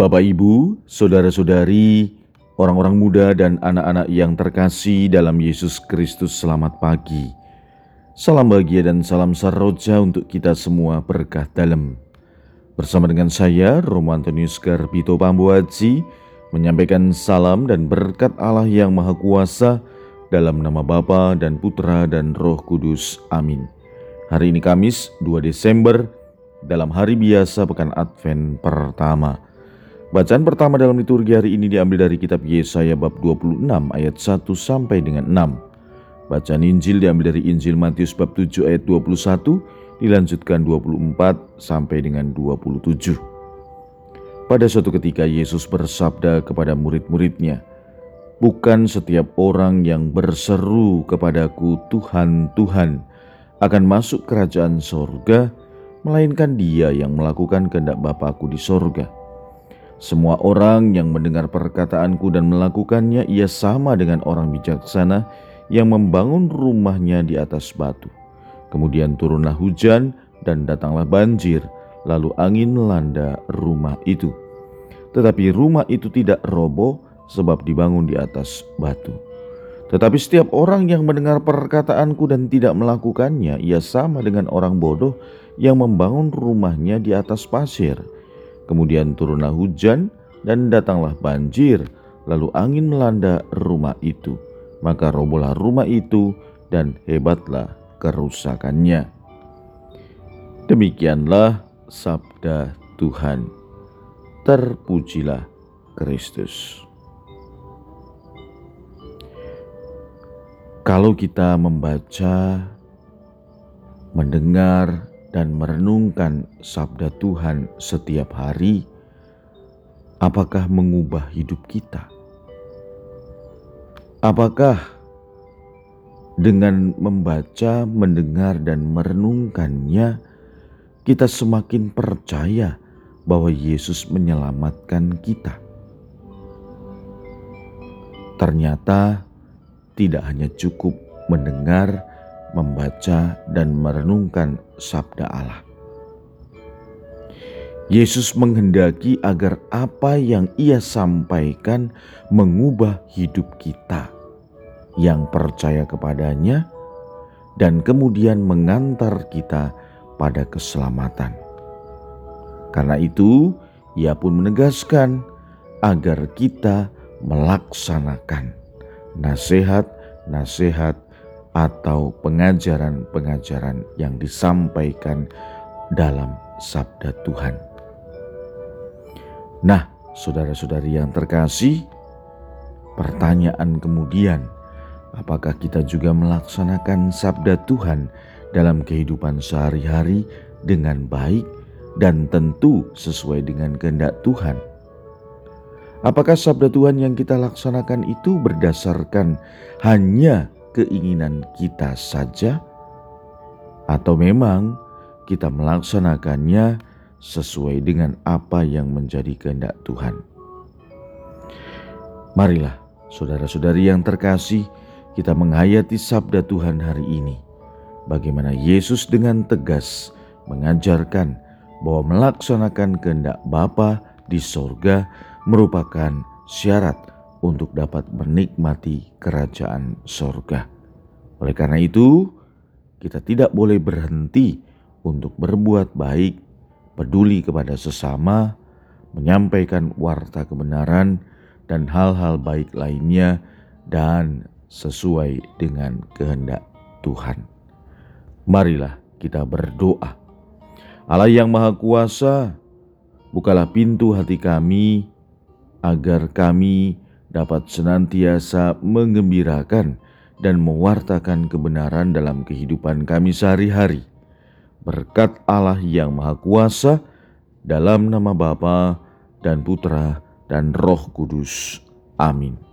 Bapak, Ibu, saudara-saudari, orang-orang muda, dan anak-anak yang terkasih dalam Yesus Kristus, selamat pagi. Salam bahagia dan salam saroja untuk kita semua berkah dalam. Bersama dengan saya, Romo Antonius Garbito Pambuaji, menyampaikan salam dan berkat Allah yang Maha Kuasa dalam nama Bapa dan Putra dan Roh Kudus. Amin. Hari ini Kamis 2 Desember dalam hari biasa pekan Advent pertama. Bacaan pertama dalam liturgi hari ini diambil dari kitab Yesaya bab 26 ayat 1 sampai dengan 6. Bacaan Injil diambil dari Injil Matius bab 7 ayat 21 dilanjutkan 24 sampai dengan 27. Pada suatu ketika Yesus bersabda kepada murid-muridnya, Bukan setiap orang yang berseru kepadaku Tuhan, Tuhan akan masuk kerajaan sorga, melainkan dia yang melakukan kehendak Bapakku di sorga. Semua orang yang mendengar perkataanku dan melakukannya, ia sama dengan orang bijaksana yang membangun rumahnya di atas batu. Kemudian turunlah hujan dan datanglah banjir, lalu angin melanda rumah itu. Tetapi rumah itu tidak roboh sebab dibangun di atas batu. Tetapi setiap orang yang mendengar perkataanku dan tidak melakukannya, ia sama dengan orang bodoh yang membangun rumahnya di atas pasir. Kemudian turunlah hujan dan datanglah banjir, lalu angin melanda rumah itu. Maka robohlah rumah itu dan hebatlah kerusakannya. Demikianlah sabda Tuhan. Terpujilah Kristus. Kalau kita membaca, mendengar, dan merenungkan sabda Tuhan setiap hari, apakah mengubah hidup kita? Apakah dengan membaca, mendengar, dan merenungkannya, kita semakin percaya bahwa Yesus menyelamatkan kita? Ternyata tidak hanya cukup mendengar, membaca, dan merenungkan sabda Allah. Yesus menghendaki agar apa yang Ia sampaikan mengubah hidup kita yang percaya kepadanya, dan kemudian mengantar kita pada keselamatan. Karena itu, Ia pun menegaskan agar kita melaksanakan nasihat-nasihat atau pengajaran-pengajaran yang disampaikan dalam sabda Tuhan. Nah, saudara-saudari yang terkasih, pertanyaan kemudian, apakah kita juga melaksanakan sabda Tuhan dalam kehidupan sehari-hari dengan baik dan tentu sesuai dengan kehendak Tuhan? Apakah sabda Tuhan yang kita laksanakan itu berdasarkan hanya keinginan kita saja, atau memang kita melaksanakannya sesuai dengan apa yang menjadi kehendak Tuhan. Marilah, saudara-saudari yang terkasih, kita menghayati sabda Tuhan hari ini. Bagaimana Yesus dengan tegas mengajarkan bahwa melaksanakan kehendak Bapa di sorga merupakan syarat untuk dapat menikmati kerajaan sorga. Oleh karena itu, kita tidak boleh berhenti untuk berbuat baik, peduli kepada sesama, menyampaikan warta kebenaran, dan hal-hal baik lainnya, dan sesuai dengan kehendak Tuhan. Marilah kita berdoa. Allah yang Maha Kuasa, bukalah pintu hati kami agar kami dapat senantiasa mengembirakan dan mewartakan kebenaran dalam kehidupan kami sehari-hari. Berkat Allah yang Maha Kuasa, dalam nama Bapa dan Putra dan Roh Kudus. Amin.